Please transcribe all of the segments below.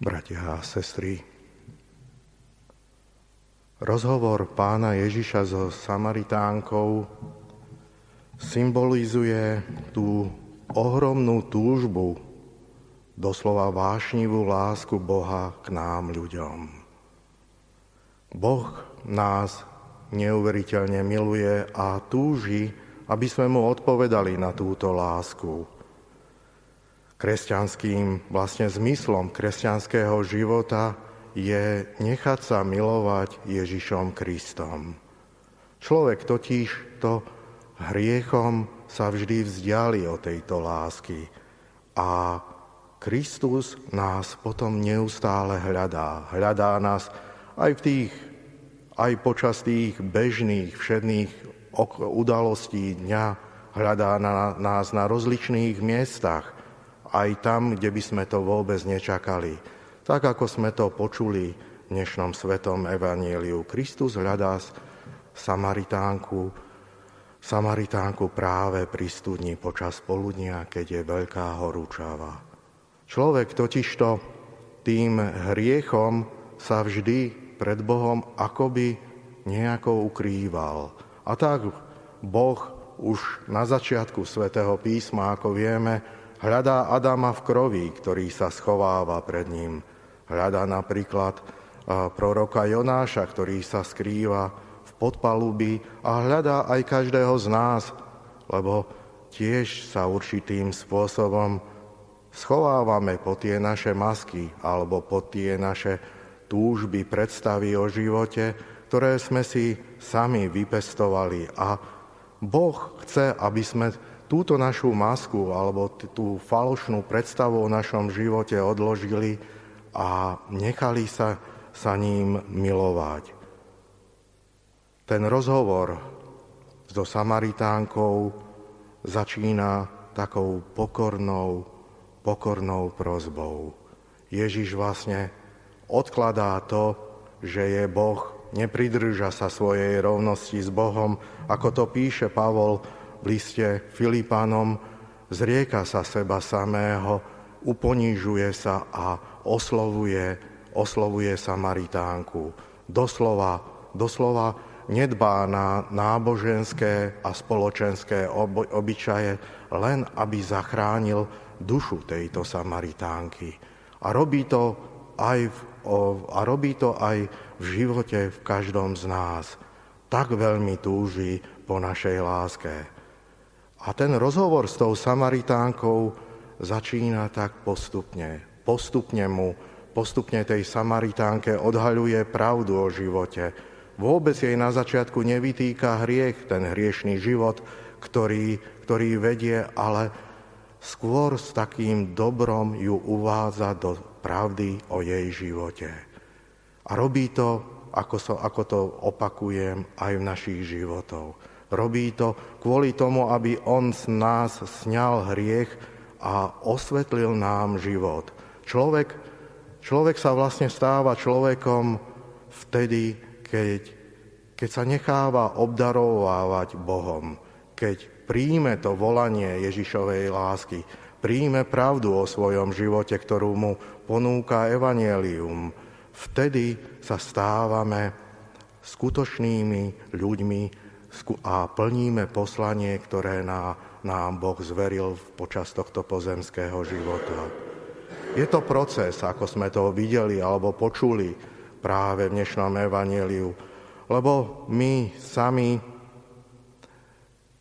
Bratia a sestry, rozhovor pána Ježiša so Samaritánkou symbolizuje tú ohromnú túžbu, doslova vášnivú lásku Boha k nám ľuďom. Boh nás neuveriteľne miluje a túži, aby sme mu odpovedali na túto lásku kresťanským vlastne zmyslom kresťanského života je nechať sa milovať Ježišom Kristom. Človek totiž to hriechom sa vždy vzdiali od tejto lásky a Kristus nás potom neustále hľadá. Hľadá nás aj v tých, aj počas tých bežných, všedných udalostí dňa, hľadá na nás na rozličných miestach aj tam, kde by sme to vôbec nečakali. Tak ako sme to počuli v dnešnom svetom evanieliu. Kristus hľadá Samaritánku, Samaritánku práve pri studni počas poludnia, keď je veľká horúčava. Človek totižto tým hriechom sa vždy pred Bohom akoby nejako ukrýval. A tak Boh už na začiatku svätého písma, ako vieme, Hľadá Adama v krovi, ktorý sa schováva pred ním. Hľadá napríklad proroka Jonáša, ktorý sa skrýva v podpalubi a hľadá aj každého z nás, lebo tiež sa určitým spôsobom schovávame po tie naše masky alebo po tie naše túžby, predstavy o živote, ktoré sme si sami vypestovali. A Boh chce, aby sme túto našu masku alebo tú falošnú predstavu o našom živote odložili a nechali sa sa ním milovať. Ten rozhovor so Samaritánkou začína takou pokornou, pokornou prozbou. Ježiš vlastne odkladá to, že je Boh, nepridrža sa svojej rovnosti s Bohom, ako to píše Pavol v liste Filipánom zrieka sa seba samého, uponižuje sa a oslovuje, oslovuje Samaritánku. Doslova, doslova nedbá na náboženské a spoločenské obyčaje, len aby zachránil dušu tejto Samaritánky. A robí to aj v, a robí to aj v živote v každom z nás. Tak veľmi túži po našej láske. A ten rozhovor s tou Samaritánkou začína tak postupne. Postupne mu, postupne tej Samaritánke odhaľuje pravdu o živote. Vôbec jej na začiatku nevytýka hriech, ten hriešný život, ktorý, ktorý vedie, ale skôr s takým dobrom ju uvádza do pravdy o jej živote. A robí to, ako, so, ako to opakujem, aj v našich životoch. Robí to kvôli tomu, aby On z nás sňal hriech a osvetlil nám život. Človek, človek sa vlastne stáva človekom vtedy, keď, keď sa necháva obdarovávať Bohom, keď príjme to volanie Ježišovej lásky, príjme pravdu o svojom živote, ktorú mu ponúka Evangelium, vtedy sa stávame skutočnými ľuďmi, a plníme poslanie, ktoré nám Boh zveril počas tohto pozemského života. Je to proces, ako sme to videli alebo počuli práve v dnešnom evaneliu, lebo my sami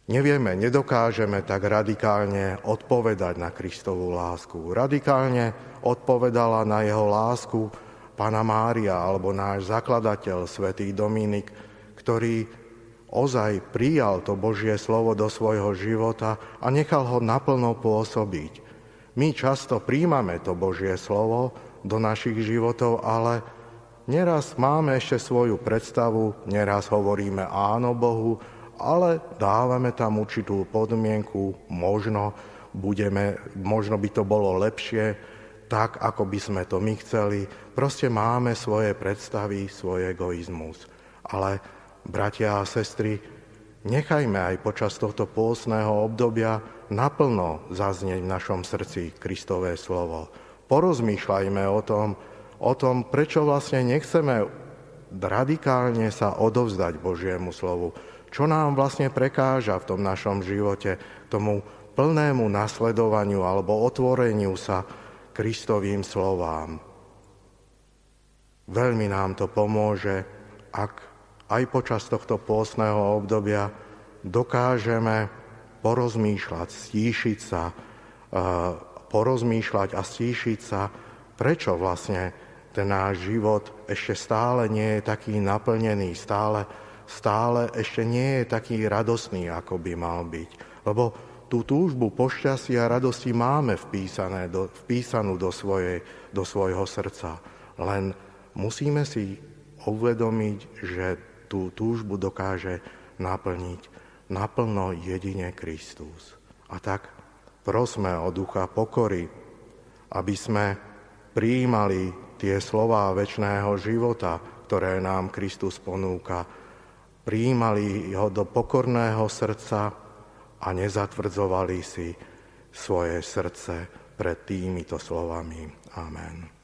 nevieme, nedokážeme tak radikálne odpovedať na Kristovú lásku. Radikálne odpovedala na jeho lásku Pana Mária alebo náš zakladateľ, svätý Dominik, ktorý ozaj prijal to Božie slovo do svojho života a nechal ho naplno pôsobiť. My často príjmame to Božie slovo do našich životov, ale neraz máme ešte svoju predstavu, neraz hovoríme áno Bohu, ale dávame tam určitú podmienku, možno, budeme, možno by to bolo lepšie, tak, ako by sme to my chceli. Proste máme svoje predstavy, svoj egoizmus. Ale bratia a sestry, nechajme aj počas tohto pôstneho obdobia naplno zaznieť v našom srdci Kristové slovo. porozmýšľajme o tom, o tom, prečo vlastne nechceme radikálne sa odovzdať Božiemu slovu. Čo nám vlastne prekáža v tom našom živote, tomu plnému nasledovaniu alebo otvoreniu sa Kristovým slovám. Veľmi nám to pomôže, ak aj počas tohto pôstneho obdobia dokážeme porozmýšľať, stíšiť sa, porozmýšľať a stíšiť sa, prečo vlastne ten náš život ešte stále nie je taký naplnený, stále, stále ešte nie je taký radosný, ako by mal byť. Lebo tú túžbu po šťastí a radosti máme vpísané do, vpísanú do, svojej, do svojho srdca. Len musíme si uvedomiť, že tú túžbu dokáže naplniť naplno jedine Kristus. A tak prosme o ducha pokory, aby sme prijímali tie slová väčšného života, ktoré nám Kristus ponúka, prijímali ho do pokorného srdca a nezatvrdzovali si svoje srdce pred týmito slovami. Amen.